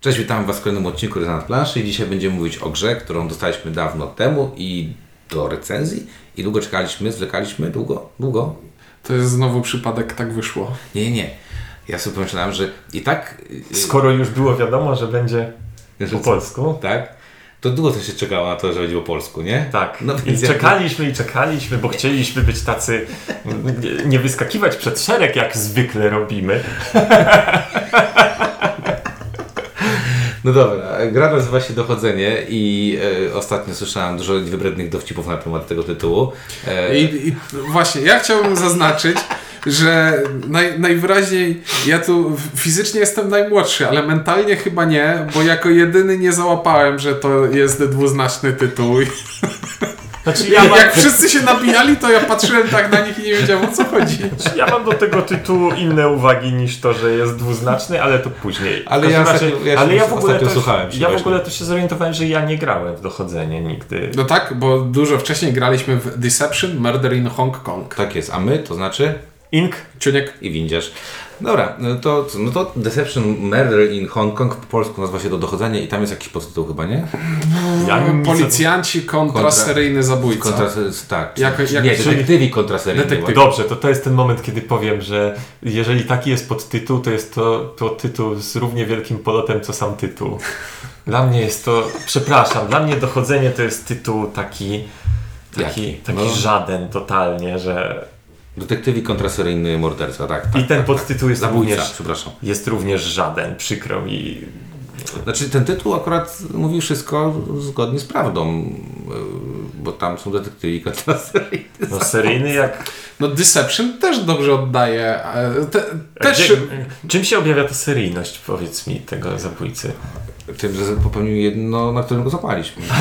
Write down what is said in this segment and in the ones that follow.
Cześć, witam Was w kolejnym odcinku Rezonans Planszy i dzisiaj będziemy mówić o grze, którą dostaliśmy dawno temu i do recenzji i długo czekaliśmy, zwlekaliśmy, długo, długo. To jest znowu przypadek, tak wyszło. Nie, nie, nie. Ja sobie pomyślałem, że i tak... yy, Skoro już było wiadomo, że będzie że po co? polsku. Tak? To długo to się czekało na to, że będzie po polsku, nie? Tak. No I jak- czekaliśmy i czekaliśmy, bo chcieliśmy być tacy, nie- nie wyskakiwać przed szereg, jak zwykle robimy. No dobra, gra nazywa się Dochodzenie i e, ostatnio słyszałem dużo wybrednych dowcipów na temat tego tytułu. E, I, i właśnie, ja chciałbym zaznaczyć, że naj, najwyraźniej ja tu fizycznie jestem najmłodszy, ale mentalnie chyba nie, bo jako jedyny nie załapałem, że to jest dwuznaczny tytuł. Znaczy ja mam, Jak wszyscy się nabijali, to ja patrzyłem tak na nich i nie wiedziałem o co chodzi. ja mam do tego tytułu inne uwagi niż to, że jest dwuznaczny, ale to później. W Ale ja razie- ja się ale ja w ogóle też, słuchałem się ja w właśnie. ogóle to się zorientowałem, że ja nie grałem w dochodzenie nigdy. No tak, bo dużo wcześniej graliśmy w Deception, Murder in Hong Kong. tak jest, a my to znaczy Ink? Ciuniek, i windziarz. Dobra, no to, no to Deception Murder in Hong Kong po polsku nazywa się Do Dochodzenia i tam jest jakiś podtytuł chyba, nie? Ja nic- policjanci kontra, Kontra- seryjny zabójca. Kontra, tak. Jako- jak- nie, czyli- detektywi kontra seryjny. Detektyw. Dobrze, to to jest ten moment, kiedy powiem, że jeżeli taki jest podtytuł, to jest to, to tytuł z równie wielkim polotem, co sam tytuł. Dla mnie jest to, przepraszam, dla mnie dochodzenie to jest tytuł taki, taki, Jaki? taki No. żaden totalnie, że Detektywi kontra seryjny morderca, tak. tak i ten podtytuł jest Zabójca, również, przepraszam. jest również żaden, przykro mi. Znaczy ten tytuł akurat mówi wszystko zgodnie z prawdą, yy, bo tam są detektywi kontra seryjny. No seryjny jak... No Deception też dobrze oddaje. e, Te, też... Gdzie, czym się objawia ta seryjność, powiedz mi, tego zabójcy? Tym, że popełnił jedno, na którym go zapaliśmy.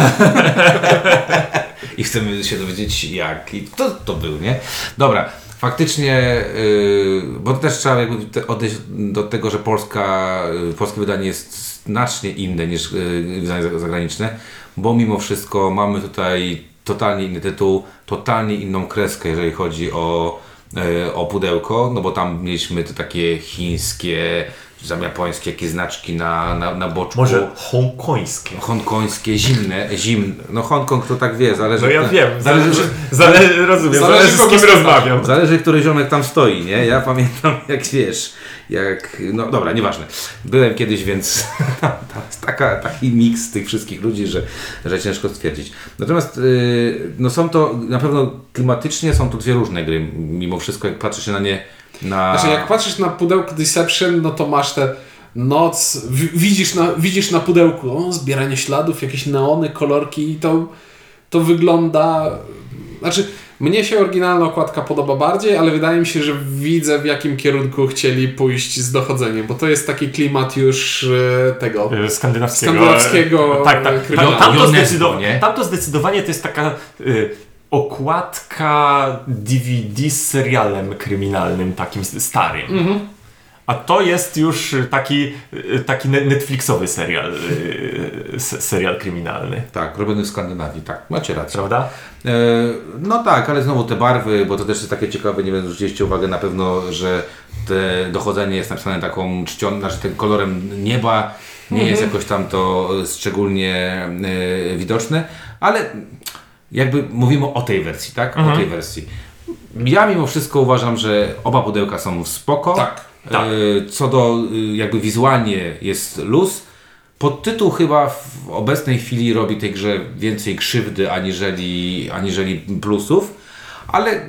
I chcemy się dowiedzieć jak i kto to był, nie? Dobra, faktycznie, yy, bo też trzeba jakby odejść do tego, że polska, yy, polskie wydanie jest znacznie inne niż yy, wydanie za- zagraniczne, bo mimo wszystko mamy tutaj totalnie inny tytuł, totalnie inną kreskę, jeżeli chodzi o, o pudełko, no bo tam mieliśmy te takie chińskie, tam japońskie, jakieś znaczki na, na, na boczku. Może hongkońskie? Hongkońskie, zimne, zimne. No Hongkong to tak wie, zależy. No ja wiem, Zależy, zależy, zależy, rozumiem, Zależy, zależy, z kim rozmawiam. zależy, który ziomek tam stoi, nie? Ja pamiętam, jak wiesz, jak. No dobra, nieważne. Byłem kiedyś, więc taka, taki miks tych wszystkich ludzi, że, że ciężko stwierdzić. Natomiast yy, no są to na pewno klimatycznie są to dwie różne gry, mimo wszystko, jak patrzy się na nie. Na... Znaczy, jak patrzysz na pudełko Deception, no to masz te noc, widzisz na, widzisz na pudełku o, zbieranie śladów, jakieś neony, kolorki i to, to wygląda... Znaczy, mnie się oryginalna okładka podoba bardziej, ale wydaje mi się, że widzę w jakim kierunku chcieli pójść z dochodzeniem, bo to jest taki klimat już e, tego... Y, skandynawskiego. Skandynawskiego, Tak, tak. e, Tam, to zdecydowanie, nie? tam to zdecydowanie to jest taka y, okładka DVD z serialem kryminalnym, takim starym. Mhm. A to jest już taki, y, taki ne- Netflixowy serial, y, s- serial kryminalny. Tak, robiony w Skandynawii, tak, macie rację. Prawda? E, No tak, ale znowu te barwy, bo to też jest takie ciekawe, nie wiem, zwróciliście uwagę na pewno, że te dochodzenie jest napisane taką czcią, znaczy tym kolorem nieba, nie jest jakoś tam to szczególnie e, widoczne, ale jakby mówimy o tej wersji, tak? O tej wersji. Ja mimo wszystko uważam, że oba pudełka są spoko. Tak, tak. E, Co do y, jakby wizualnie jest luz. Podtytuł chyba w obecnej chwili robi tej grze więcej krzywdy aniżeli, aniżeli plusów, ale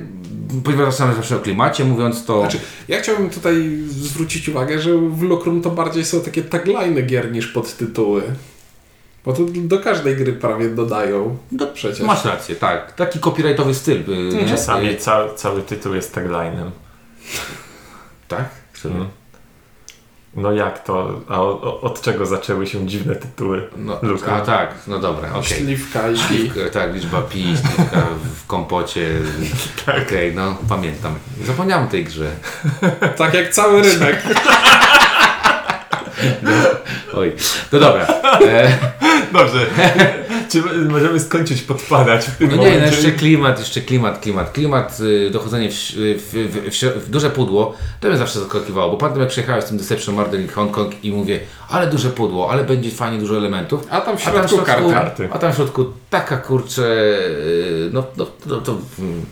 ponieważ sam zawsze o klimacie mówiąc to... Znaczy, ja chciałbym tutaj zwrócić uwagę, że w Lucrum to bardziej są takie tagline gier niż podtytuły. Bo to do każdej gry prawie dodają. no, przecież. Masz rację, tak. Taki copyrightowy styl. y? Czasami Y, ca, cały tytuł jest taglinem. Tak? Mm. No jak to? A o, od czego zaczęły się dziwne tytuły? No, a tak, no dobra, okej. Śliwka i... Śliwka, Tak, liczba pi, śliwka w kompocie. Okej, no pamiętam. Zapomniałem tej grze. Tak jak cały rynek. Oj, no dobra. E, Dobrze. Czy możemy skończyć podpadać w tym No nie, no momencie? jeszcze klimat, jeszcze klimat, klimat, klimat, y, dochodzenie w, w, w, w, duże pudło, to mnie zawsze zaskakiwało, bo pamiętam jak przyjechałem z tym Deception Murder in Hong Kong i mówię, ale duże pudło, ale będzie fajnie dużo elementów. A tam w A tam w środku środku, karty. karty. a tam w środku taka kurczę, y, no, no, no to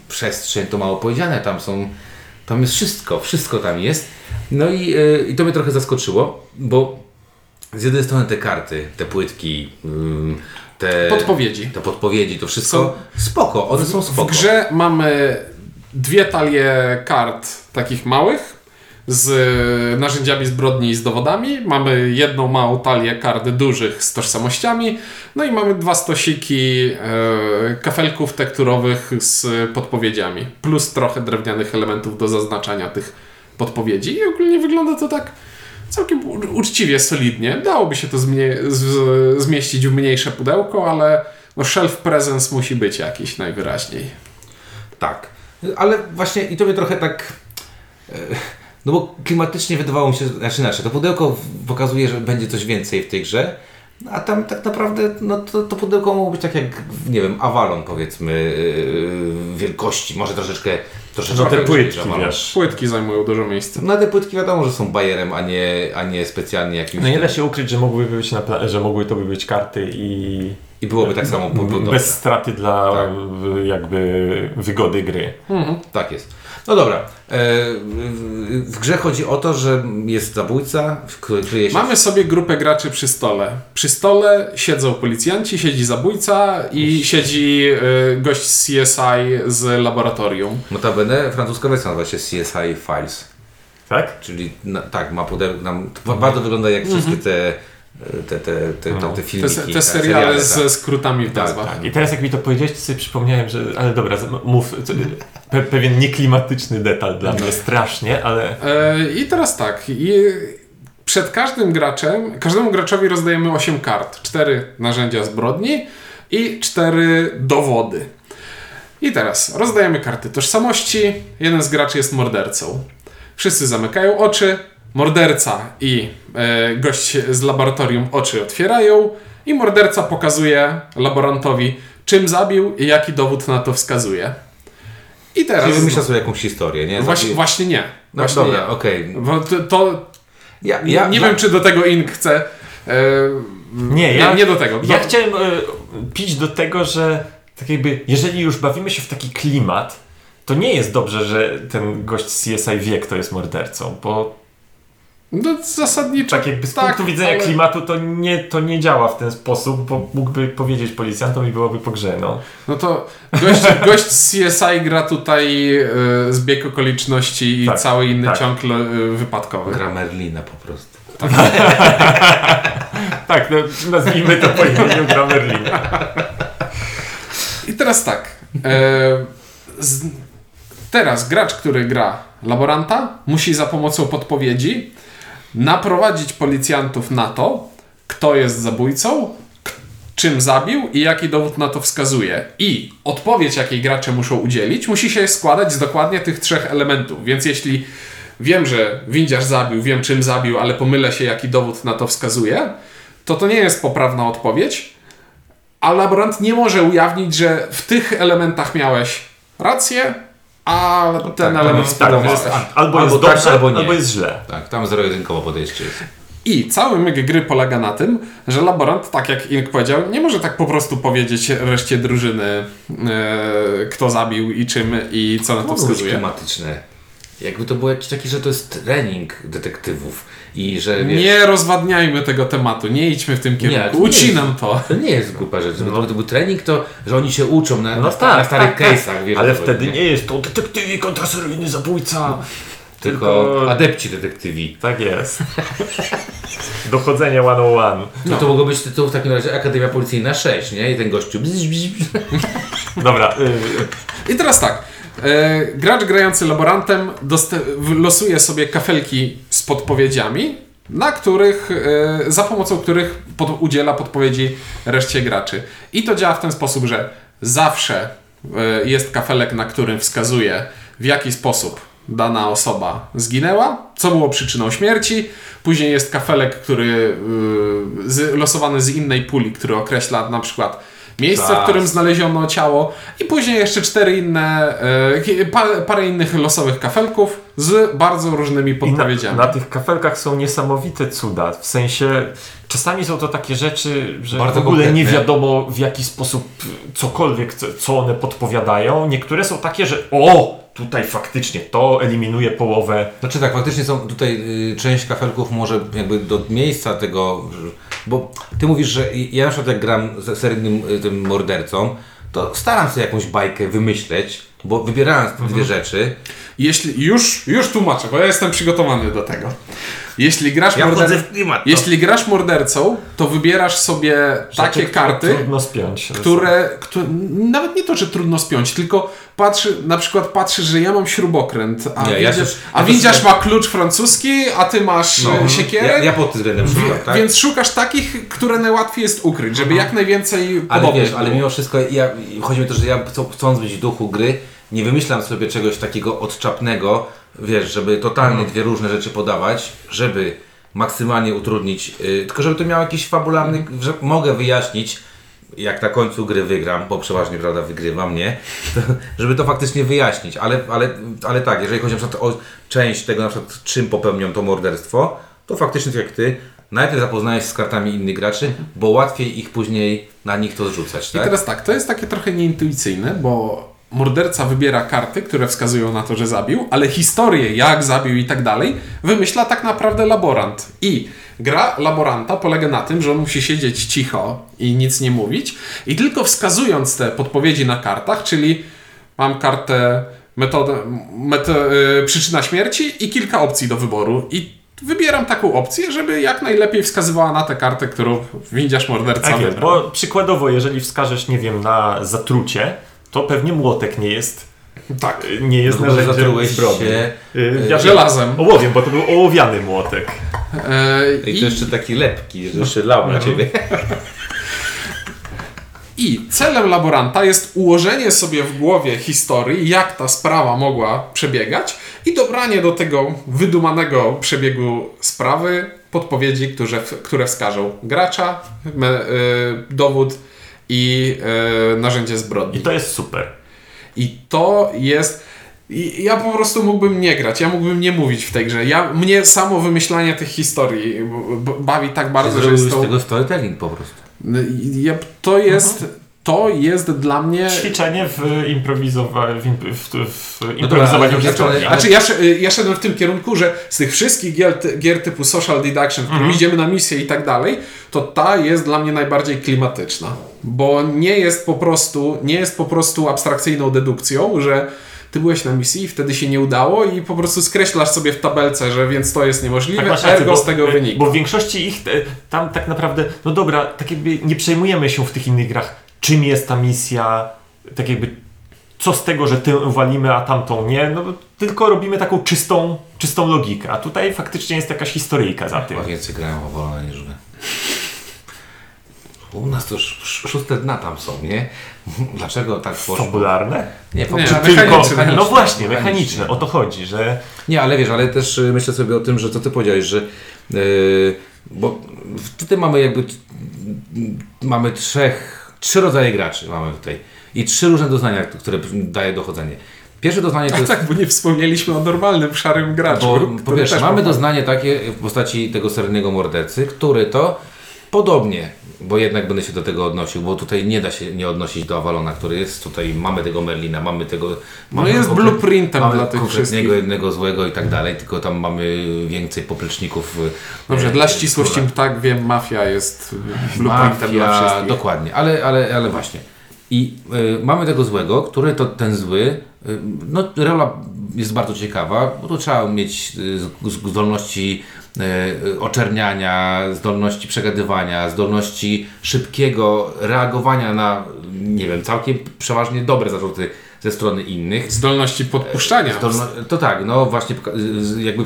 przestrzeń to mało powiedziane, tam są, tam jest wszystko, wszystko tam jest. No i, y, i to mnie trochę zaskoczyło, bo z jednej strony te karty, te płytki, te Podpowiedzi. te podpowiedzi, to wszystko spoko, one są spoko. W grze mamy dwie talie kart takich małych z narzędziami zbrodni i z dowodami. Mamy jedną małą talię kart dużych z tożsamościami. No i mamy dwa stosiki e, kafelków tekturowych z podpowiedziami. Plus trochę drewnianych elementów do zaznaczania tych podpowiedzi. I ogólnie wygląda to tak całkiem uczciwie, solidnie. Dałoby się to zmieścić w mniejsze pudełko, ale no shelf presence musi być jakiś najwyraźniej. Tak. Ale właśnie i to mnie trochę tak. e, No bo klimatycznie wydawało mi się, znaczy inaczej, to pudełko pokazuje, że będzie coś więcej w tej grze, a tam tak naprawdę no to, to pudełko mogło być tak jak, nie wiem, Avalon powiedzmy, yy, wielkości, może troszeczkę, troszeczkę No te płytki, wiesz. Płytki zajmują dużo miejsca. No te płytki wiadomo, że są bajerem, a nie, a nie specjalnie jakimś... No nie da się ukryć, że mogłyby być na pla- że mogły to by być karty i I byłoby tak samo bez straty dla Tak. jakby wygody gry. Tak jest. No dobra. E, w grze chodzi o to, że jest zabójca, który kryje się Mamy sobie grupę graczy przy stole. Przy stole siedzą policjanci, siedzi zabójca i siedzi y, gość z CSI z laboratorium. Notabene francuska wersja nazywa się CSI Files, Tak? czyli na, tak, ma pudełko, nam, to bardzo wygląda jak wszystkie te, te, te, te, No. te, filmiki. te te seriale tak. ze skrótami w Tak, nazwach. tak. I teraz jak mi to powiedziałeś, to sobie przypomniałem, że ale dobra, z- mów co, pe, pewien nieklimatyczny detal dla mnie strasznie, ale E, I teraz tak. I przed każdym graczem, każdemu graczowi rozdajemy 8 kart. 4 narzędzia zbrodni i 4 dowody. I teraz rozdajemy karty tożsamości. Jeden z graczy jest mordercą. Wszyscy zamykają oczy. Morderca i e, gość z laboratorium oczy otwierają. I morderca pokazuje laborantowi, czym zabił i jaki dowód na to wskazuje. I teraz. Czyli wymyśla sobie jakąś historię, nie? Właśnie, właśnie nie. no Właśnie dobra, nie. okej. Bo to, to Ja, nie, ja, nie ja, wiem, czy do tego Ink chce. E, nie, ja, nie, do tego. ja Do- chciałem e, pić do tego, że tak jakby, jeżeli już bawimy się w taki klimat, to nie jest dobrze, że ten gość z CSI wie, kto jest mordercą, bo No, zasadniczo. tak jakby z tak, punktu widzenia ale- klimatu to nie, to nie działa w ten sposób, bo mógłby powiedzieć policjantom i byłoby po grze, no. No to gość, gość z CSI gra tutaj e, zbieg okoliczności i Tak, cały inny tak. ciąg e, wypadkowy. gra Merlina po prostu. Tak, no, nazwijmy to po imieniu Grammerlin. I teraz tak. E, z, teraz gracz, który gra laboranta, musi za pomocą podpowiedzi naprowadzić policjantów na to, kto jest zabójcą, czym zabił i jaki dowód na to wskazuje. I odpowiedź, jakiej gracze muszą udzielić, musi się składać z dokładnie tych trzech elementów. Więc jeśli wiem, że windziarz zabił, wiem czym zabił, ale pomylę się, jaki dowód na to wskazuje, to to nie jest poprawna odpowiedź, a laborant nie może ujawnić, że w tych elementach miałeś rację, a ten tak, element tak, sprawowałeś. tak, Albo, Albo jest tak, dobrze, albo albo, nie. jest źle. Tak, tam zero-jedynkowo podejście jest. I cały myk gry polega na tym, że laborant, tak jak Ink powiedział, nie może tak po prostu powiedzieć reszcie drużyny, e, kto zabił i czym i co na to wskazuje. klimatyczne. Jakby to było jakiś taki, że to jest trening detektywów i że wiesz, Nie rozwadniajmy tego tematu, nie idźmy w tym kierunku. nie Ucinam to. To nie jest głupia rzecz. No. to był trening, to że oni się uczą na, No na, tak, na starych tak, tak. case'ach. Wiesz, Ale wtedy chodzi, nie jest to detektywi kontraseryjny zabójca. Tylko, tylko- adepci detektywi. Tak jest. Dochodzenie 101. No. To mogło być tytuł w takim razie Akademia Policyjna 6, nie? I ten gościu. bzz, bzz, bzz. Dobra, y, I teraz tak. E, gracz grający laborantem losuje sobie kafelki z podpowiedziami, na których, e, za pomocą których pod- udziela podpowiedzi reszcie graczy. I to działa w ten sposób, że zawsze e, jest kafelek, na którym wskazuje w jaki sposób dana osoba zginęła, co było przyczyną śmierci. Później jest kafelek, który losowany z innej puli, który określa na przykład miejsce, w którym znaleziono ciało i później jeszcze cztery inne, e, parę innych losowych kafelków z bardzo różnymi I na, podpowiedziami. na tych kafelkach są niesamowite cuda. W sensie, czasami są to takie rzeczy, że Bardzo w ogóle nie wiadomo w jaki sposób cokolwiek, co, co one podpowiadają. Niektóre są takie, że o, tutaj faktycznie to eliminuje połowę. Znaczy tak, faktycznie są tutaj y, część kafelków może jakby do miejsca tego, bo ty mówisz, że ja na przykład jak gram ze seryjnym y, tym mordercą, to staram się jakąś bajkę wymyśleć, bo wybierając te dwie rzeczy, Jeśli już, już tłumaczę, bo ja jestem przygotowany do tego. Jeśli grasz, ja morder... klimat. to- Jeśli grasz mordercą, to wybierasz sobie takie Rzeczy, karty, Trudno spiąć. które, które nawet nie to, że trudno spiąć, tylko patrzy, na przykład patrzysz, że ja mam śrubokręt, a, Nie, ja a ja też- windziarz ma klucz francuski, a ty masz No, e, siekierę. Ja, ja pod tym względem szukam, tak? Więc szukasz takich, które najłatwiej jest ukryć, żeby jak najwięcej Ale wiesz, ale było. mimo wszystko, ja, chodzi mi o to, że ja chcą- chcąc być w duchu gry, nie wymyślam sobie czegoś takiego odczapnego, wiesz, żeby totalnie dwie różne rzeczy podawać, żeby maksymalnie utrudnić, y, tylko żeby to miało jakiś fabularny, że mogę wyjaśnić, jak na końcu gry wygram, bo przeważnie, prawda, wygrywam, nie? To, żeby to faktycznie wyjaśnić, ale, ale, ale tak, jeżeli chodzi na przykład o część tego, na przykład czym popełnią to morderstwo, to faktycznie tak jak ty, najpierw zapoznajesz się z kartami innych graczy, bo łatwiej ich później na nich to zrzucać, I tak? teraz tak, to jest takie trochę nieintuicyjne, bo morderca wybiera karty, które wskazują na to, że zabił, ale historię, jak zabił i tak dalej, wymyśla tak naprawdę laborant. I gra laboranta polega na tym, że on musi siedzieć cicho i nic nie mówić, i tylko wskazując te podpowiedzi na kartach, czyli mam kartę metodę, meto, y, przyczyna śmierci i kilka opcji do wyboru. I wybieram taką opcję, żeby jak najlepiej wskazywała na tę kartę, którą windziarz morderca Tak wybrał. bo przykładowo, jeżeli wskażesz, nie wiem, na zatrucie, to pewnie młotek nie jest, Tak. nie jest No narzędziem zatrułeś zbrodni. się, Y, ja żelazem. Ołowiem, bo to był ołowiany młotek. E, I I, to jeszcze taki lepki, że jeszcze lał na ciebie. I celem laboranta jest ułożenie sobie w głowie historii, jak ta sprawa mogła przebiegać i dobranie do tego wydumanego przebiegu sprawy podpowiedzi, które, które wskażą gracza, me, y, dowód i y, narzędzie I zbrodni. to jest super. I to jest. I ja po prostu mógłbym nie grać, ja mógłbym nie mówić w tej grze. Ja, mnie samo wymyślanie tych historii bawi tak bardzo, że Zrobił jest z to. tego storytelling po prostu. Ja, to jest. To jest dla mnie. Ćwiczenie w improwizowaniu, w, w, w No improwizowaniu historii. ale- Znaczy, ja, sz- ja szedłem w tym kierunku, że z tych wszystkich gier, gier typu social deduction, w którym Mhm. idziemy na misję i tak dalej, to ta jest dla mnie najbardziej klimatyczna. Bo nie jest po prostu, nie jest po prostu abstrakcyjną dedukcją, że ty byłeś na misji i wtedy się nie udało i po prostu skreślasz sobie w tabelce, że więc to jest niemożliwe, Tak, rację, ergo bo, z tego wynika. Bo w większości ich e, tam tak naprawdę, no dobra, tak jakby nie przejmujemy się w tych innych grach, czym jest ta misja, tak jakby co z tego, że tę walimy, a tamtą nie, no tylko robimy taką czystą, czystą logikę, a tutaj faktycznie jest jakaś historyjka za tym. Chyba więcej grają o wolne niż wy. U nas to sz- sz- szóste dna tam są, nie? Dlaczego tak poszło? Fabularne? Nie, po Nie, Tylko, mechaniczne. no właśnie, Mechaniczne. mechaniczne, o to chodzi, że Nie, ale wiesz, ale też y, myślę sobie o tym, że co ty powiedziałeś, że yy, bo tutaj mamy jakby mamy trzech, trzy rodzaje graczy mamy tutaj i trzy różne doznania, które daje dochodzenie. Pierwsze doznanie to A jest tak, bo nie wspomnieliśmy o normalnym, szarym graczu. Bo, po pierwsze, mamy ma- doznanie takie w postaci tego seryjnego mordercy, który to podobnie, bo jednak będę się do tego odnosił, bo tutaj nie da się nie odnosić do Avalona, który jest tutaj, mamy tego Merlina, mamy tego... No mamy jest konkre- blueprintem mamy dla tych wszystkich. jednego złego i tak dalej, tylko tam mamy więcej popleczników. Dobrze, e, dla e, ścisłości tak wiem, mafia jest blueprintem dla Mafia, wszystkich. dokładnie, ale, ale, ale właśnie. I y, mamy tego złego, który to ten zły, y, no rola jest bardzo ciekawa, bo tu trzeba mieć y, zdolności oczerniania, zdolności przegadywania, zdolności szybkiego reagowania na, nie wiem, całkiem przeważnie dobre zarzuty ze strony innych. Zdolności podpuszczania. Zdolno, to tak, no właśnie jakby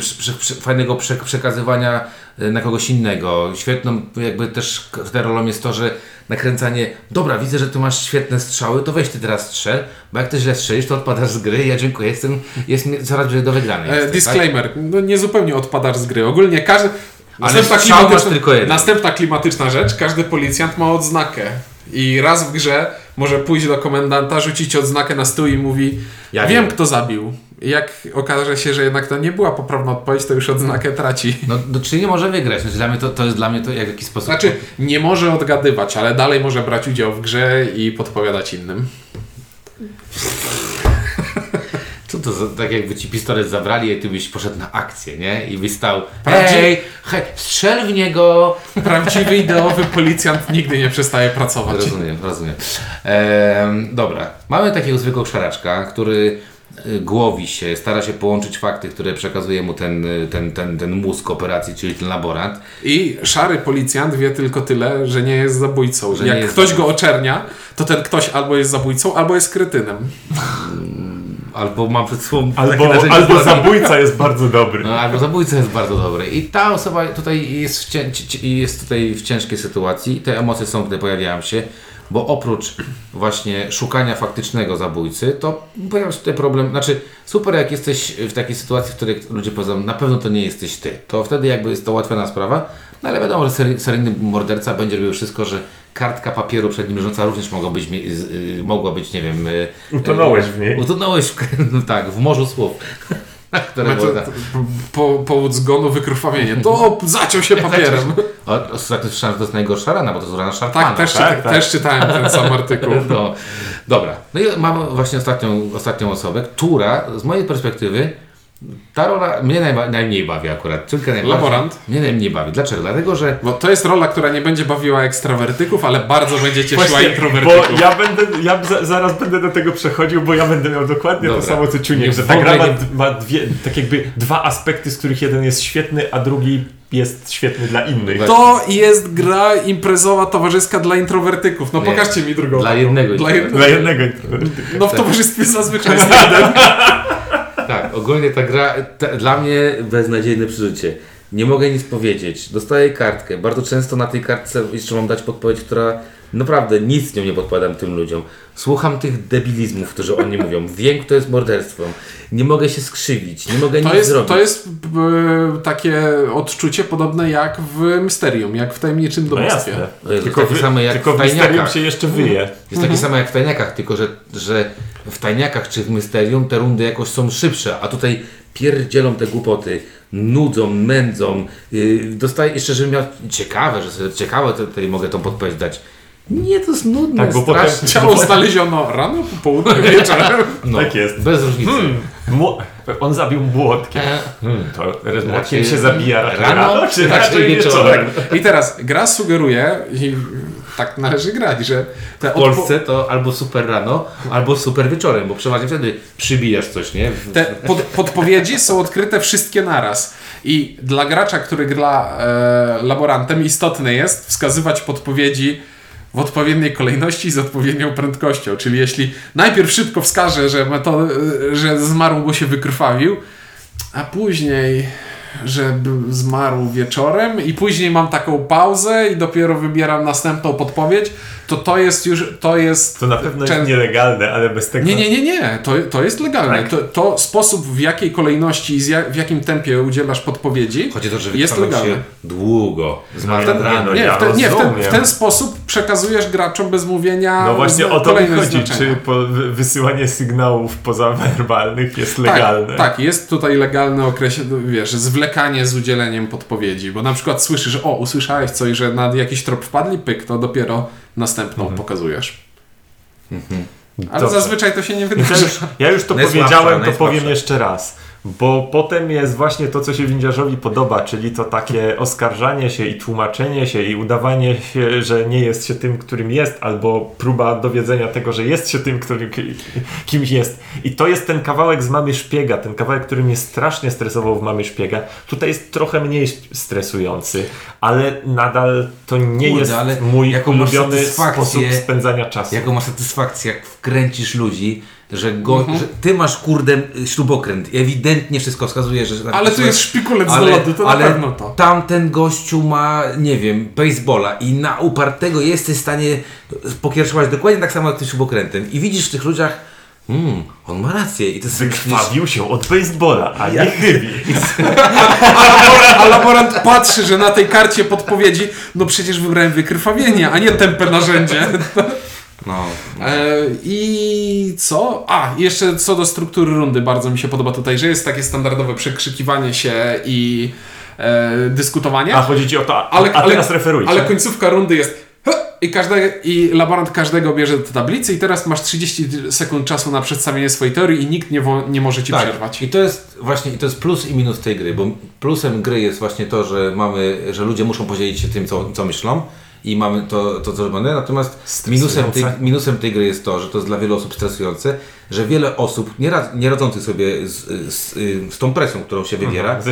fajnego prze, przekazywania e, na kogoś innego. Świetną jakby też rolą jest to, że nakręcanie, dobra, widzę, że tu masz świetne strzały, to weź ty teraz strzel, bo jak ty źle strzelisz, to odpadasz z gry, ja dziękuję, jestem, jest coraz bliżej do wygranej. E, tak? disclaimer, no nie zupełnie odpadasz z gry. Ogólnie każdy... strzał masz tylko jeden. następna klimatyczna rzecz, każdy policjant ma odznakę. I raz w grze może pójść do komendanta, rzucić odznakę na stół i mówi Ja wiem, wiem. kto zabił. Jak okaże się, że jednak to nie była poprawna odpowiedź, to już odznakę traci. No, no czyli nie może wygrać. Znaczy, dla mnie to, to jest dla mnie to jak w jakiś sposób. Znaczy, nie może odgadywać, ale dalej może brać udział w grze i podpowiadać innym. To tak jakby ci pistolet zabrali i ty byś poszedł na akcję, nie? I byś stał. Prawdzie- Hej, hej, strzel w niego! Prawdziwy ideowy policjant nigdy nie przestaje pracować. Rozumiem, rozumiem. Ehm, dobra, mamy takiego zwykłego szaraczka, który y, głowi się, stara się połączyć fakty, które przekazuje mu ten, y, ten, ten, ten mózg operacji, czyli ten laborant. I szary policjant wie tylko tyle, że nie jest zabójcą. Że Jak jest ktoś zabójcą. go oczernia, to ten ktoś albo jest zabójcą, albo jest krytynem. Albo mam przed sobą Albo, narzędzie albo zabójca jest bardzo dobry. No, albo zabójca jest bardzo dobry. I ta osoba tutaj jest w, cię, jest tutaj w ciężkiej sytuacji. Te emocje są, tutaj pojawiają się, bo oprócz właśnie szukania faktycznego zabójcy, to pojawia się tutaj problem. Znaczy, super, jak jesteś w takiej sytuacji, w której ludzie powiedzą, na pewno to nie jesteś ty. To wtedy jakby jest to ułatwiona sprawa. No ale wiadomo, że sery, seryjny morderca będzie robił wszystko, że kartka papieru przed nim leżąca również mogła być, y, mogła być nie wiem... y, Utonąłeś y, w niej. Utonąłeś, w, tak, w morzu słów. Które to, po, powód zgonu, wykrwawienie. To zaciął się papierem. O, ostatnio słyszałem, że to jest najgorsza rana, bo to jest rana szarpana. Tak, też, tak, czyta, tak. też czytałem ten sam artykuł. No, dobra. No i mamy właśnie ostatnią, ostatnią osobę, która z mojej perspektywy ta rola mnie najba, najmniej bawi akurat. Córkę najbardziej. Laborant? Mnie najmniej bawi. Dlaczego? Dlatego, że Bo to jest rola, która nie będzie bawiła ekstrawertyków, ale bardzo będzie cieszyła Właśnie, introwertyków. bo ja będę, ja za, zaraz będę do tego przechodził, bo ja będę miał dokładnie Dobra. to samo co Ciuniek, Nie, że ta gra ma, ma dwie, tak jakby dwa aspekty, z których jeden jest świetny, a drugi jest świetny dla innych. To jest gra imprezowa, towarzyska dla introwertyków. No Nie. pokażcie mi drugą. Dla jednego Dla introwertyka. Dla jednego introwertyka. No w towarzystwie zazwyczaj jest jeden. Tak, ogólnie ta gra ta, dla mnie beznadziejne przeżycie. Nie mogę nic powiedzieć. Dostaję kartkę. Bardzo często na tej kartce jeszcze mam dać podpowiedź, która naprawdę nic nią nie podpowiadam tym ludziom. Słucham tych debilizmów, którzy o mnie mówią. Wiem, kto jest morderstwem. Nie mogę się skrzywić. Nie mogę To nic jest, zrobić. to jest e, takie odczucie podobne jak w Mysterium, jak w Tajemniczym No Domostwie. jasne. To jest Tylko, takie wy, same jak tylko w w Mysterium się jeszcze wyje. Jest Mhm. takie samo jak w tajniakach, tylko że, że w tajniakach czy w Mysterium te rundy jakoś są szybsze, a tutaj pierdzielą te głupoty, nudzą, mędzą. Yy, dostaję jeszcze, żebym miał ciekawe, że sobie ciekawe tutaj mogę tą podpowiedź dać. Nie, to jest nudne, Tak, bo potem- strasznie. Ciało znaleziono rano, po południu, wieczorem. No, Tak jest. Bez różnicy. Mło- on zabił młotkiem. E, Hmm, to młotkiem Raczej się zabija rano, rano, czy raczej raczej wieczorem? wieczorem? I teraz gra sugeruje, i tak należy grać, że te w Polsce to albo super rano, albo super wieczorem, bo przeważnie wtedy przybijasz coś, nie? Te pod, podpowiedzi są odkryte wszystkie naraz. I dla gracza, który gra e, laborantem, istotne jest wskazywać podpowiedzi w odpowiedniej kolejności z odpowiednią prędkością. Czyli jeśli najpierw szybko wskaże, że, e, że zmarł, bo się wykrwawił, a później, że zmarł wieczorem i później mam taką pauzę i dopiero wybieram następną podpowiedź, to to jest już, to jest... To na pewno Często- jest nielegalne, ale bez tego... nie, nie, nie, nie. To, to jest legalne. Tak. To, to sposób, w jakiej kolejności i w jakim tempie udzielasz podpowiedzi, Chodzi o to, że jest legalne. się długo. Nad ranem. nie, ja w ten, nie w, ten, w ten sposób przekazujesz graczom bez mówienia No właśnie o to mi chodzi, znaczenia. czy wysyłanie sygnałów pozawerbalnych jest legalne. Tak, tak, jest tutaj legalne okresie, wiesz, zwlekanie z udzieleniem podpowiedzi, bo na przykład słyszysz, o, usłyszałeś coś, że na jakiś trop wpadli, pyk, to dopiero następną Mhm. pokazujesz. Ale Dobrze. zazwyczaj to się nie Ja wydarzy. już, ja już to Najsłabsza, powiedziałem, to powiem jeszcze raz. Bo potem jest właśnie to, co się windziarzowi podoba, czyli to takie oskarżanie się i tłumaczenie się i udawanie się, że nie jest się tym, którym jest, albo próba dowiedzenia tego, że jest się tym, którym, ki- kimś jest. I to jest ten kawałek z Mamy Szpiega, ten kawałek, który mnie strasznie stresował w Mamy Szpiega. Tutaj jest trochę mniej stresujący, ale nadal to nie Kurde, jest mój ulubiony sposób spędzania czasu. Jaką masz satysfakcję, jak wkręcisz ludzi, że, go, Mhm. że ty masz kurde śrubokręt. Ewidentnie wszystko wskazuje, że... Ale tu jest szpikulec ale, do lodu, to ale na pewno to. tamten gościu ma, nie wiem, baseballa i na upartego jesteś w stanie pokierować dokładnie tak samo jak ty śrubokrętem. I widzisz w tych ludziach mm, on ma rację i to jest Wykrwawił się od baseballa, a Ja- nie chybi. A laborant patrzy, że na tej karcie podpowiedzi, no przecież wybrałem wykrwawienie, a nie tępe narzędzie. No, E, I co? A, jeszcze co do struktury rundy, bardzo mi się podoba tutaj, że jest takie standardowe przekrzykiwanie się i e, dyskutowanie. A chodzi ci o to, a, Ale- a ale- teraz referujcie. Ale końcówka rundy jest i, każde, i laborant każdego bierze do tablicy i teraz masz 30 sekund czasu na przedstawienie swojej teorii i nikt nie, wo, nie może ci tak. przerwać. I to jest właśnie i to jest plus i minus tej gry, bo plusem gry jest właśnie to, że mamy, że ludzie muszą podzielić się tym, co, co myślą i mamy to, to co robione, natomiast minusem tej, minusem tej gry jest to, że to jest dla wielu osób stresujące, że wiele osób nie, rad, nie radzących sobie z, z, z tą presją, którą się wywiera, w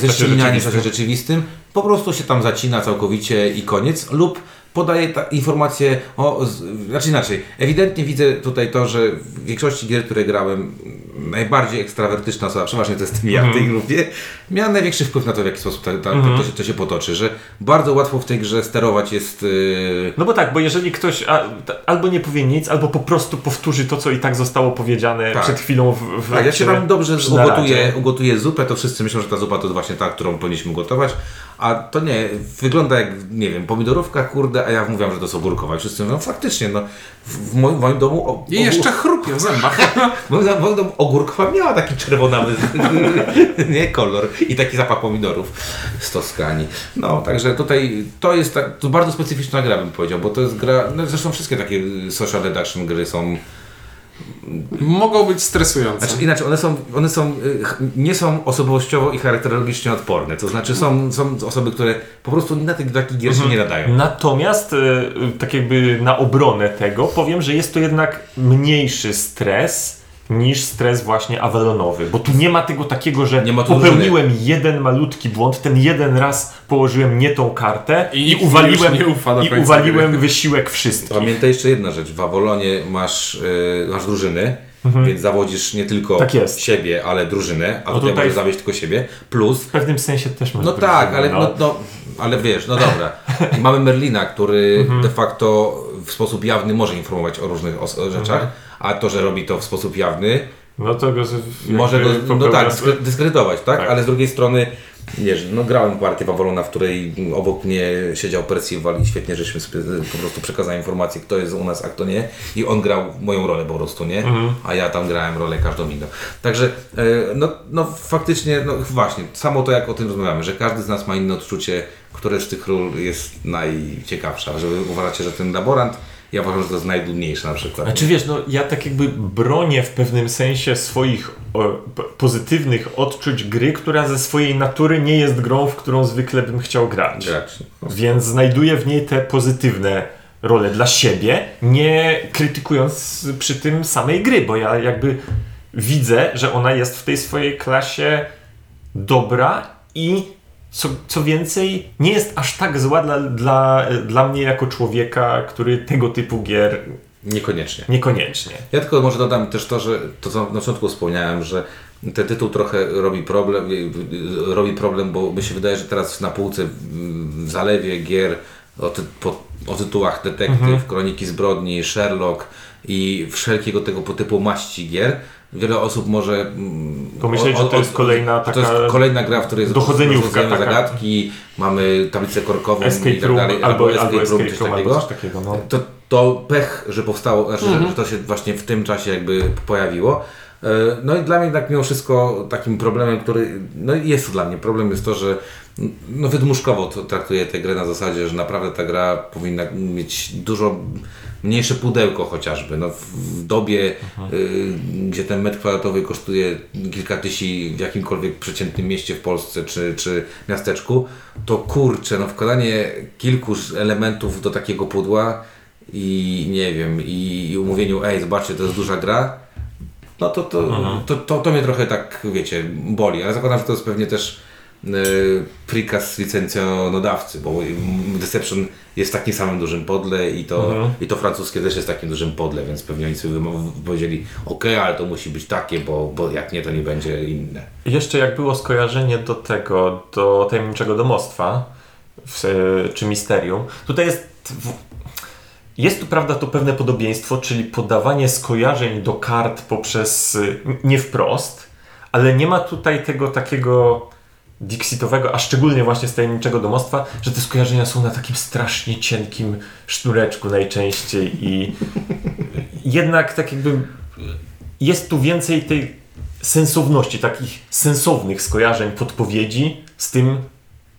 ze czasie ściemnianiem w czasie rzeczywistym. rzeczywistym, po prostu się tam zacina całkowicie i koniec, lub podaje ta informacje o, znaczy inaczej, ewidentnie widzę tutaj to, że w większości gier, które grałem, najbardziej ekstrawertyczna osoba, przeważnie to jestem ja w tej grupie, miała największy wpływ na to, w jaki sposób ta, ta, to, się, to się potoczy, że bardzo łatwo w tej grze sterować jest... Yy, No bo tak, bo jeżeli ktoś a, albo nie powie nic, albo po prostu powtórzy to, co i tak zostało powiedziane Tak. przed chwilą w, w Tak, jak się tam dobrze naradzie. ugotuje zupę, to wszyscy myślą, że ta zupa to właśnie ta, którą powinniśmy gotować, a to nie, wygląda jak, nie wiem, pomidorówka, kurde, a ja mówiłam, że to jest ogórkowa i wszyscy mówią, faktycznie, no, w, moim, moim domu... O, I jeszcze chrupie w zębach. W moim, domu ogórkowa miała taki czerwonawy, nie, kolor i taki zapach pomidorów z Toskanii. No, także tutaj to jest ta, to bardzo specyficzna gra, bym powiedział, bo to jest gra, no zresztą wszystkie takie social deduction gry są Mogą być stresujące. Znaczy, inaczej, one są, one są, y, nie są osobowościowo i charakterologicznie odporne. To znaczy są, są osoby, które po prostu na tych takich gier się nie nadają. Natomiast, e, tak jakby na obronę tego, powiem, że jest to jednak mniejszy stres niż stres właśnie Avalonowy, bo tu nie ma tego takiego, że Nie ma tu popełniłem jeden malutki błąd, ten jeden raz położyłem nie tą kartę I i, uwaliłem, i uwaliłem wysiłek wszystkich. Pamiętaj jeszcze jedna rzecz. W Awolonie masz, y, masz drużyny, więc zawodzisz nie tylko Tak jest. siebie, ale drużynę, a No tutaj, tutaj- możesz zawieść tylko siebie. Plus, W pewnym sensie też masz no drużynę, tak, ale, no, no, ale wiesz, no dobra. I mamy Merlina, który de facto w sposób jawny może informować o różnych os- rzeczach, a to, że robi to w sposób jawny, No to go Może go, no tak, dyskre- dyskredytować, tak? Tak. Ale z drugiej strony, wiesz, no grałem partię Wawolona, w której obok mnie siedział Percival i świetnie, żeśmy sobie po prostu przekazali informację, kto jest u nas, a kto nie. I on grał moją rolę po prostu, nie? A ja tam grałem rolę każdą inną. Także, e, no, no faktycznie, no właśnie, samo to jak o tym rozmawiamy, że każdy z nas ma inne odczucie, które z tych ról jest najciekawsza. Żeby uważacie, że ten laborant, ja uważam, że to jest najdudniejszy na przykład. Znaczy wiesz, no ja tak jakby bronię w pewnym sensie swoich o, pozytywnych odczuć gry, która ze swojej natury nie jest grą, w którą zwykle bym chciał grać. Grać. Więc znajduję w niej te pozytywne role dla siebie, nie krytykując przy tym samej gry, bo ja jakby widzę, że ona jest w tej swojej klasie dobra i co, co więcej, nie jest aż tak zła dla, dla, dla mnie jako człowieka, który tego typu gier Niekoniecznie. niekoniecznie. Ja tylko może dodam też to, że to co na początku wspomniałem, że ten tytuł trochę robi problem, robi problem, bo mi się wydaje, że teraz na półce w zalewie gier o, ty, po, o tytułach Detektyw, Kroniki Zbrodni, Sherlock i wszelkiego tego typu maści gier, wiele osób może mm, Pomyśleć, o- że to jest kolejna to jest taka kolejna gra, w której jest dochodzeniówka taka. zagadki, mamy tablicę korkową Escape i tak dalej, albo, albo escape room, escape coś room, takiego. No. To, to pech, że powstało, znaczy, że, że to się właśnie w tym czasie jakby pojawiło. E, No i dla mnie tak mimo wszystko takim problemem, który, no jest to dla mnie, problem jest to, że no wydmuszkowo to traktuję tę grę na zasadzie, że naprawdę ta gra powinna mieć dużo mniejsze pudełko chociażby. No, w, w dobie, y, gdzie ten metr kwadratowy kosztuje kilka tysięcy w jakimkolwiek przeciętnym mieście w Polsce czy, czy miasteczku, to kurczę, no wkładanie kilku elementów do takiego pudła i nie wiem, i, i umówieniu, ej, zobaczcie, to jest duża gra, no to to, to, to, to mnie trochę tak, wiecie, boli, ale zakładam, że to jest pewnie też y, prikaz licencjonodawcy, bo Deception jest w takim samym dużym podle i to, i to francuskie też jest takim dużym podle, więc pewnie oni sobie powiedzieli, ok, ale to musi być takie, bo, bo jak nie, to nie będzie inne. Jeszcze jak było skojarzenie do tego, do tajemniczego domostwa, w, e, czy misterium, tutaj jest. W, Jest tu prawda to pewne podobieństwo, czyli podawanie skojarzeń do kart poprzez y, nie wprost, ale nie ma tutaj tego takiego Dixitowego, a szczególnie właśnie z tajemniczego domostwa, że te skojarzenia są na takim strasznie cienkim sznureczku najczęściej i jednak tak jakby jest tu więcej tej sensowności, takich sensownych skojarzeń, podpowiedzi z tym,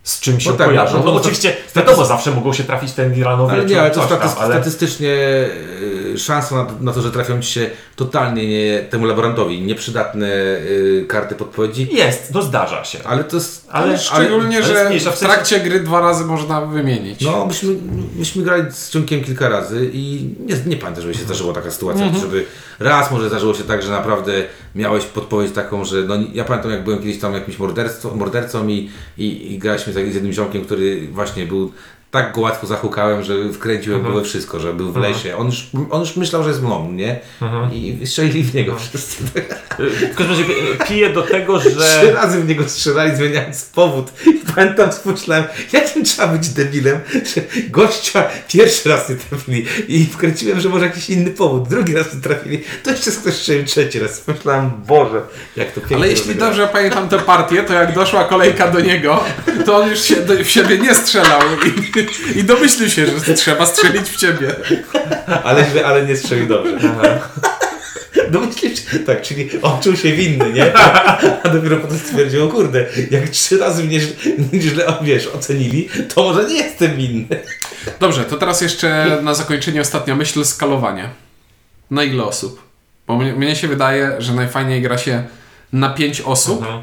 z czym się No tak, kojarzą. no No, to- oczywiście, wiadomo, zawsze mogą się trafić ten Iranowie Ale nie, ale to coś tam, staty- ale... statystycznie y, szansa na, na to, że trafią ci się totalnie nie, temu laborantowi nieprzydatne y, karty podpowiedzi, Jest, to zdarza się. ale to jest... Ale Szczególnie, ale że mniejsza w w sensie- trakcie gry dwa razy można wymienić. No, myśmy, myśmy grali z ciągiem kilka razy i nie, nie pamiętam, żeby się zdarzyła taka sytuacja, Mhm. żeby raz może zdarzyło się tak, że naprawdę miałeś podpowiedź taką, że no, ja pamiętam jak byłem kiedyś tam jakimś mordercą, mordercą i, i, i graliśmy z jednym ziomkiem, który właśnie był tak go łatwo zahukałem, że wkręcił Mhm. wszystko, że był w lesie. On już, on już myślał, że jest mną, nie? Mhm. I strzelili w niego wszyscy. W każdym razie e, piję do tego, Trzy że... razy w niego strzelali, zmieniając powód. I pamiętam, pomyślałem, jakim trzeba być debilem, że gościa pierwszy raz nie trafili i wkręciłem, że może jakiś inny powód, drugi raz nie trafili, to jeszcze ktoś strzelił trzeci raz. Pomyślałem, Boże, jak to pięknie Ale jeśli dobrze pamiętam tę partię, to jak doszła kolejka do niego, to on już się do, w siebie nie strzelał i, i domyślił się, że trzeba strzelić w ciebie. Ale ale nie strzelił dobrze. Domyślił się, tak, czyli on czuł się winny, nie? A dopiero potem stwierdził, o kurde, jak trzy razy mnie źle, wiesz, ocenili, to może nie jestem winny. Dobrze, to teraz jeszcze na zakończenie ostatnia myśl, skalowanie. Na ile osób? Bo mnie, mnie się wydaje, że najfajniej gra się na pięć osób, Mhm.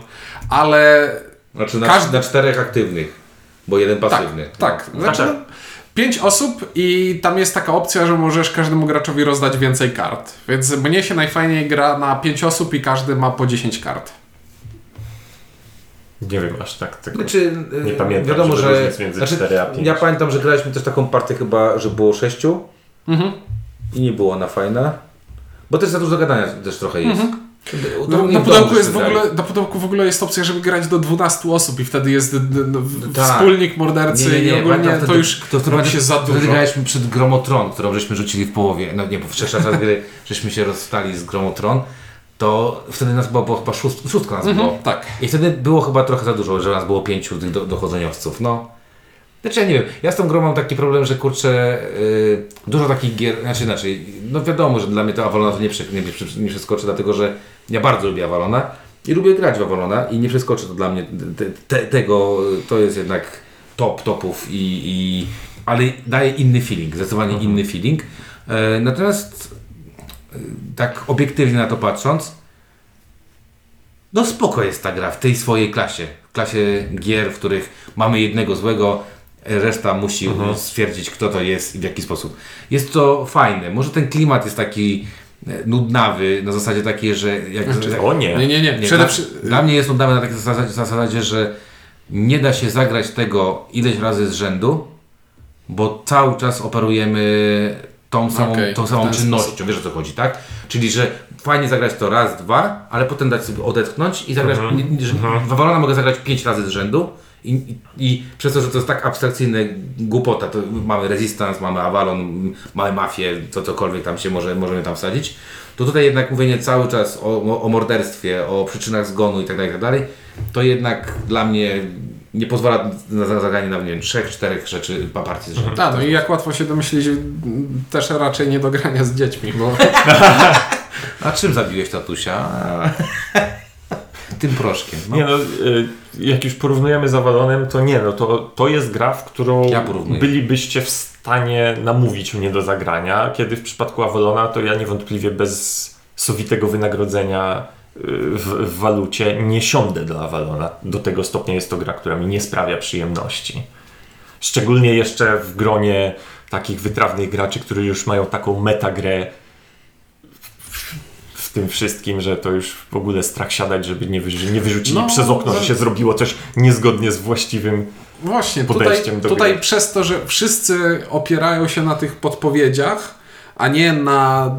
ale Znaczy na, Każdy- na czterech aktywnych, bo jeden tak, pasywny. tak. No. Znaczy, tak. pięć osób i tam jest taka opcja, że możesz każdemu graczowi rozdać więcej kart. Więc mnie się najfajniej gra na pięć osób i każdy ma po 10 kart. Nie wiem aż tak tego. Znaczy, Nie y, pamiętam, wiadomo, że. różnic między Znaczy, cztery a pięć. ja pamiętam, że graliśmy też taką partię chyba, że było sześciu Mhm. i nie było ona fajna. Bo też za dużo gadania też trochę jest. No, nie na, pudełku jest w ogóle, na pudełku w ogóle jest opcja, żeby grać do 12 osób i wtedy jest w- Tak. wspólnik mordercy i ogólnie to wtedy- już to, to robi się za Wtedy dużo. graliśmy przed Gromotron, którą żeśmy rzucili w połowie. No nie, bo w trzech czasach gry żeśmy się rozstali z Gromotron. To wtedy nas było, było chyba szóst, szóstka nas było. Mhm, tak. I wtedy było chyba trochę za dużo, że nas było pięciu tych do, dochodzeniowców. No. Znaczy ja nie wiem, ja z tą grą mam taki problem, że kurczę, yy, dużo takich gier, znaczy inaczej, no wiadomo, że dla mnie to Avalona to nie, prze, nie, nie, nie przeskoczy, dlatego że ja bardzo lubię Avalona i lubię grać w Avalona i nie przeskoczy to dla mnie te, te, tego, to jest jednak top topów i, i ale daje inny feeling, zdecydowanie inny feeling. E, natomiast e, tak obiektywnie na to patrząc, no spoko jest ta gra w tej swojej klasie. W klasie gier, w których mamy jednego złego, reszta musi stwierdzić, kto to jest i w jaki sposób. Jest to fajne. Może ten klimat jest taki nudnawy, na zasadzie takiej, że... Jak, że O nie. Nie, nie, nie. dla, dla mnie jest nudnawy na takiej zasadzie, zasadzie, że nie da się zagrać tego ileś razy z rzędu, bo cały czas operujemy tą samą, Okej, tą samą czynnością, sposób. wiesz o co chodzi, tak? Czyli, że fajnie zagrać to raz, dwa, ale potem dać sobie odetchnąć i zagrać, Mhm. nie, nie, że w Avalona mogę zagrać pięć razy z rzędu i, i, i przez to, że to jest tak abstrakcyjne głupota, to mamy Resistance, mamy Avalon, mamy Mafię, to cokolwiek tam się może, możemy tam wsadzić, to tutaj jednak mówienie cały czas o, o, morderstwie, o przyczynach zgonu i tak dalej, i tak to jednak dla mnie nie pozwala na za- zagranie na nie wiem, trzech, czterech rzeczy pa- partii z rzędu. A, no i jak łatwo się domyślić, też raczej nie do grania z dziećmi, bo A czym zabiłeś tatusia? Tym proszkiem. No. Nie no, y, jak już porównujemy z Avalonem, to nie, no to, to jest gra, w którą Ja bylibyście w stanie namówić mnie do zagrania, kiedy w przypadku Avalona to ja niewątpliwie bez sowitego wynagrodzenia y, w, w walucie nie siądę do Avalona. Do tego stopnia jest to gra, która mi nie sprawia przyjemności. Szczególnie jeszcze w gronie takich wytrawnych graczy, którzy już mają taką metagrę tym wszystkim, że to już w ogóle strach siadać, żeby nie, wyrzu- nie wyrzucili No, przez okno, że że- się zrobiło coś niezgodnie z właściwym. właśnie tutaj, Podejściem do tutaj gry. przez to, że wszyscy opierają się na tych podpowiedziach, a nie na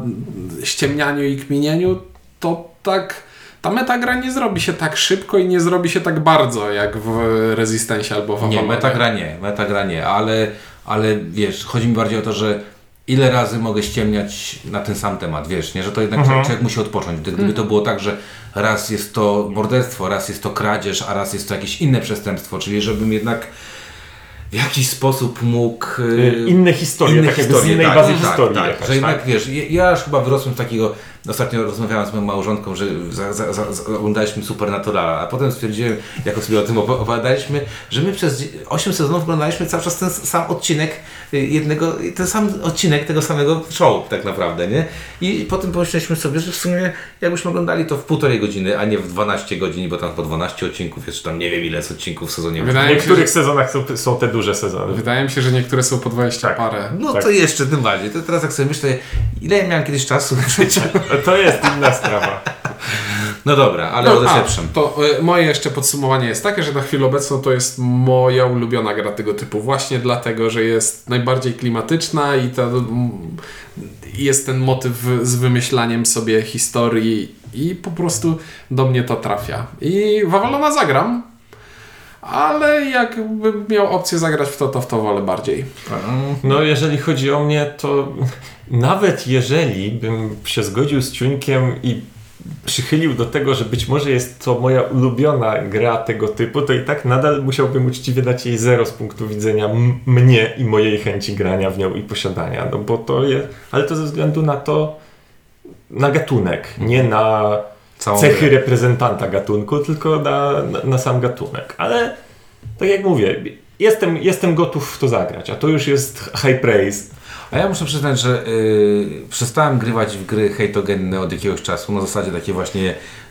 ściemnianiu i kminieniu, to tak ta metagra nie zrobi się tak szybko i nie zrobi się tak bardzo jak w Resistance albo w Nie, Avalonie. metagra nie, metagra nie, ale, ale wiesz, chodzi mi bardziej o to, że ile razy mogę ściemniać na ten sam temat, wiesz, nie? Że to jednak Mhm. człowiek musi odpocząć. Gdy- Gdyby to było tak, że raz jest to morderstwo, raz jest to kradzież, a raz jest to jakieś inne przestępstwo, czyli żebym jednak w jakiś sposób mógł... Y, Inne historie, tak jakby z innej tak, bazy tak, historii Tak, że jednak, tak? wiesz, ja, ja już chyba wyrosłem z takiego, ostatnio rozmawiałem z moją małżonką, że za, za, za, za, oglądaliśmy Supernaturala, a potem stwierdziłem, jak sobie o tym opo- opowiadaliśmy, że my przez 8 sezonów oglądaliśmy cały czas ten sam odcinek y, jednego, ten sam odcinek tego samego show tak naprawdę, nie? I potem pomyśleliśmy sobie, że w sumie jakbyśmy oglądali to w półtorej godziny, a nie w 12 godzin, bo tam po 12 odcinków jest, czy tam nie wiem ile jest odcinków w sezonie. Wydaje W się, niektórych że, sezonach są, są te duże sezony. wydaje mi się, że niektóre są po 20 Tak. parę. No Tak. to jeszcze tym bardziej. To teraz jak sobie myślę, ile ja miałem kiedyś czasu w życiu. To jest inna sprawa. No dobra, ale No, o a, lepszym. to y, moje jeszcze podsumowanie jest takie, że na chwilę obecną to jest moja ulubiona gra tego typu. Właśnie dlatego, że jest najbardziej klimatyczna i to jest ten motyw z wymyślaniem sobie historii i po prostu do mnie to trafia. I w Avalona zagram, ale jakbym miał opcję zagrać w to, to w to wolę bardziej. No, jeżeli chodzi o mnie, to nawet jeżeli bym się zgodził z Ciuńkiem i przychylił do tego, że być może jest to moja ulubiona gra tego typu, to i tak nadal musiałbym uczciwie dać jej zero z punktu widzenia mnie i mojej chęci grania w nią i posiadania. No bo to jest, ale to ze względu na to, na gatunek, nie na Całą cechy grę. reprezentanta gatunku, tylko na, na, na sam gatunek. Ale tak jak mówię, jestem, jestem gotów w to zagrać, a to już jest high praise. A ja muszę przyznać, że y, przestałem grywać w gry hejtogenne od jakiegoś czasu, na zasadzie takie właśnie,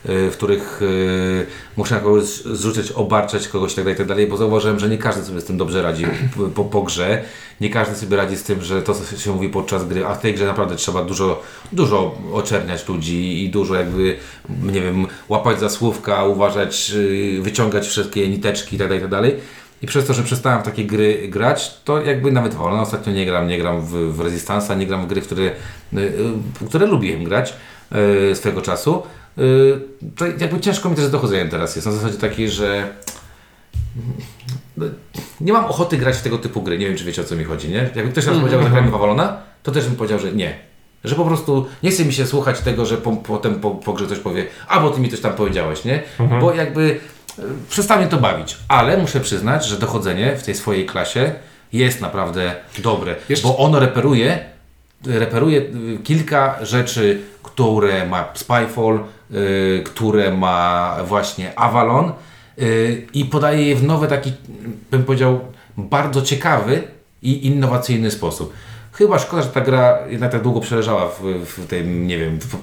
y, w których y, muszę kogoś zrzucać, obarczać kogoś itd., itd., bo zauważyłem, że nie każdy sobie z tym dobrze radzi po, po, po grze. Nie każdy sobie radzi z tym, że to, co się mówi podczas gry, a w tej grze naprawdę trzeba dużo, dużo oczerniać ludzi i dużo jakby, nie wiem, łapać za słówka, uważać, y, wyciągać wszystkie niteczki itd., itd. I przez to, że przestałem w takie gry grać, to jakby nawet w Valorant ostatnio nie gram, nie gram w, w Resistance'a, nie gram w gry, które, y, które lubiłem grać y, swego czasu. Y, to jakby ciężko mi też z dochodzeniem teraz jest. Na zasadzie takiej, że no, nie mam ochoty grać w tego typu gry. Nie wiem, czy wiecie o co mi chodzi, nie? Jakby ktoś raz powiedział, że gramy w Avalona, to też bym powiedział, że nie. Że po prostu nie chce mi się słuchać tego, że po, potem po, po grze ktoś powie, a bo ty mi coś tam powiedziałeś, nie? Bo jakby przestało mnie to bawić. Ale muszę przyznać, że dochodzenie w tej swojej klasie jest naprawdę dobre, Jeszcze- bo ono reperuje, reperuje y, kilka rzeczy, które ma Spyfall, y, które ma właśnie Avalon y, i podaje je w nowy taki, bym powiedział, bardzo ciekawy i innowacyjny sposób. Chyba szkoda, że ta gra jednak tak długo przeleżała w, w tym, nie wiem, w,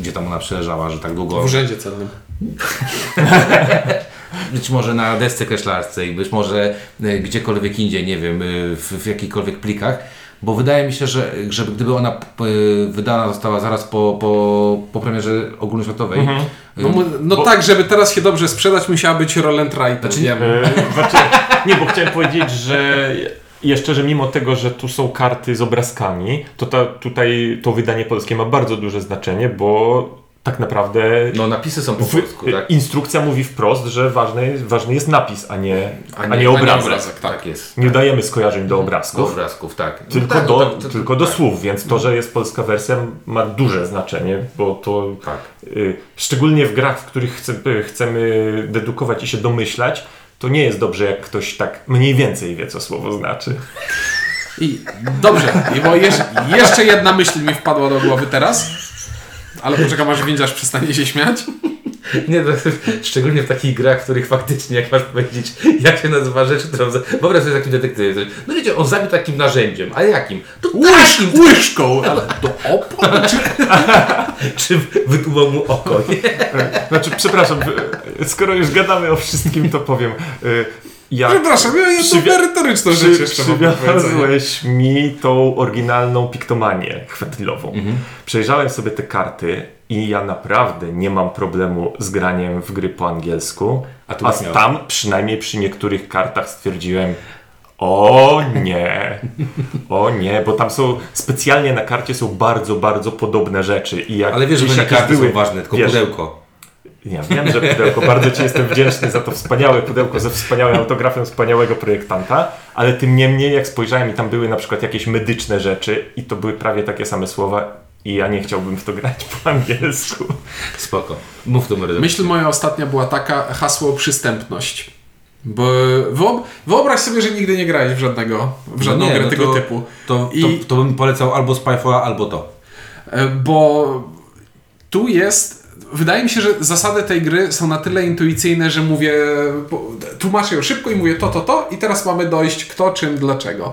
gdzie tam ona przeleżała, że tak długo... W urzędzie celnym. Być może na desce kreślarskiej, być może y, gdziekolwiek indziej, nie wiem, y, w, w jakichkolwiek plikach, bo wydaje mi się, że, że gdyby ona y, wydana została zaraz po, po, po premierze ogólnoświatowej, y, No, no Bo- tak, żeby teraz się dobrze sprzedać, musiała być Roll and Write, Znaczy, wiem. E, znaczy, nie, bo chciałem powiedzieć, że jeszcze, że mimo tego, że tu są karty z obrazkami, to ta, tutaj to wydanie polskie ma bardzo duże znaczenie, bo tak naprawdę no napisy są po w, polsku, tak? instrukcja mówi wprost, że ważny, jest- ważny jest napis, a nie, a nie, a nie obrazek. obrazek, Tak jest. Nie dajemy skojarzeń do Do obrazków. obrazków, tak. No Tylko, tak, do, no tak, to- tylko do tak. słów, więc to, że jest polska wersja ma duże znaczenie, bo to Tak. y, szczególnie w grach, w których chce, y, chcemy dedukować i się domyślać, to nie jest dobrze, jak ktoś tak mniej więcej wie, co słowo znaczy. I dobrze, i bo jeż, jeszcze jedna myśl mi wpadła do głowy teraz, ale poczekam aż windziarz przestanie się śmiać. Nie, to, szczególnie w takich grach, w których faktycznie, jak masz powiedzieć, jak się nazywa rzecz, którą... za- Wyobraź sobie takim detektywem. No wiecie, on zabił takim narzędziem, a jakim? To Łyż, takim! łyżką! Ale to opon? Czy... Wytłumał mu oko, nie? Znaczy, przepraszam, skoro już gadamy o wszystkim, to powiem. y, Jak Przepraszam, ja jedną Przywia- merytoryczną rzecz przy, jeszcze przywiozłeś mi tą oryginalną piktomanię chwytlową. Mhm. Przejrzałem sobie te karty i ja naprawdę nie mam problemu z graniem w gry po angielsku. A tu A tam przynajmniej przy niektórych kartach stwierdziłem o nie, o nie, bo tam są specjalnie na karcie są bardzo, bardzo podobne rzeczy. I jak Ale wiesz, że nie karty były- są ważne, tylko wiesz, pudełko. Ja wiem, że pudełko, bardzo Ci jestem wdzięczny za to wspaniałe pudełko ze wspaniałym autografem wspaniałego projektanta, ale tym niemniej jak spojrzałem i tam były na przykład jakieś medyczne rzeczy i to były prawie takie same słowa i ja nie chciałbym w to grać po angielsku. Spoko. Mów numer Myśl moja ostatnia była taka, hasło przystępność. Bo wyob wyobraź sobie, że nigdy nie grałeś w żadnego, w żadną nie, grę no tego to- typu. To, I- to, to bym polecał albo Spyfalla, albo to. E, Bo tu jest. Wydaje mi się, że zasady tej gry są na tyle intuicyjne, że mówię. Tłumaczę ją szybko i mówię to, to, to, i teraz mamy dojść kto, czym, dlaczego.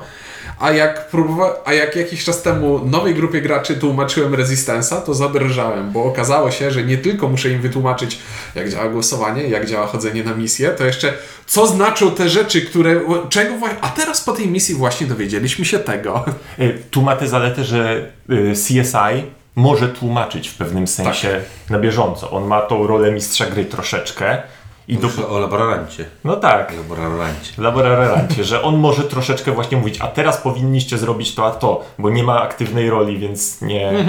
A jak, próbowa- a jak jakiś czas temu nowej grupie graczy tłumaczyłem Resistance'a, to zabrżałem, bo okazało się, że nie tylko muszę im wytłumaczyć, jak działa głosowanie, jak działa chodzenie na misję, to jeszcze co znaczą te rzeczy, które. czego właśnie. A teraz po tej misji właśnie dowiedzieliśmy się tego. Y, Tu ma tę zaletę, że y, CSI może tłumaczyć w pewnym sensie na bieżąco. On ma tą rolę mistrza gry troszeczkę. I do... O laborancie. No tak, Laborancie. laborarancie, że on może troszeczkę właśnie mówić, a teraz powinniście zrobić to, a to, bo nie ma aktywnej roli, więc nie...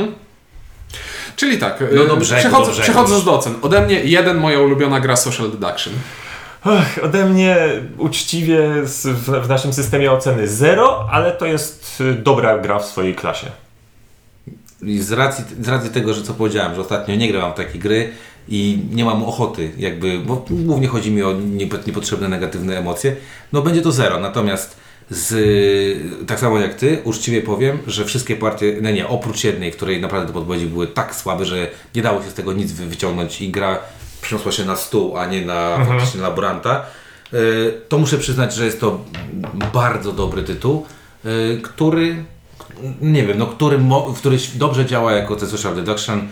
Czyli tak, No e, do brzegu, przechodzę, do brzegu. przechodząc do ocen. Ode mnie jeden moja ulubiona gra Social Deduction. Ach, ode mnie uczciwie w, w naszym systemie oceny 0, ale to jest y, dobra gra w swojej klasie. I z racji, z racji tego, że co powiedziałem, że ostatnio nie grałem w takie gry i nie mam ochoty, jakby, bo głównie chodzi mi o niep- niepotrzebne negatywne emocje, no będzie to zero. Natomiast z, tak samo jak ty, uczciwie powiem, że wszystkie partie, no nie, oprócz jednej, której naprawdę te podpowiedzi były tak słabe, że nie dało się z tego nic wy- wyciągnąć i gra przyniosła się na stół, a nie na faktycznie laboranta, y, to muszę przyznać, że jest to bardzo dobry tytuł, y, który nie wiem, no, który, który dobrze działa jako social deduction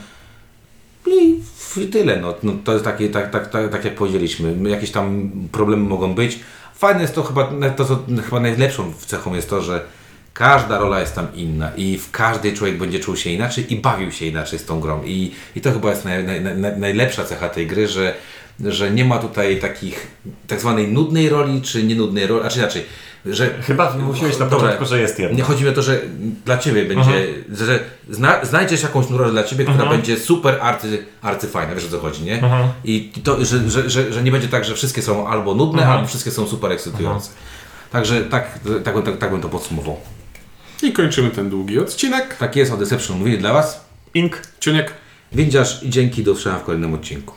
i w- tyle. No, no, to jest takie, tak, tak, tak, tak jak powiedzieliśmy. Jakieś tam problemy mogą być. Fajne jest to chyba, to, co chyba najlepszą cechą jest to, że każda rola jest tam inna i w każdej człowiek będzie czuł się inaczej i bawił się inaczej z tą grą. I, i to chyba jest naj, naj, naj, najlepsza cecha tej gry, że, że nie ma tutaj takich tak zwanej nudnej roli, czy nienudnej roli, a czy inaczej, że Chyba mówiłeś na Dobra. początku, że jest jedna. nie chodzi mi o to, że dla Ciebie będzie, że zna, znajdziesz jakąś rolę dla Ciebie, która będzie super arcy, arcyfajna, wiesz o co chodzi, nie? I to, że, że, że, że nie będzie tak, że wszystkie są albo nudne, albo wszystkie są super ekscytujące. Także tak, tak, bym- tak, tak bym to podsumował. I kończymy ten długi odcinek. Tak jest, o Deception mówili dla Was. Ink. Ciuniek. Windziarz i dzięki do usłyszenia w kolejnym odcinku.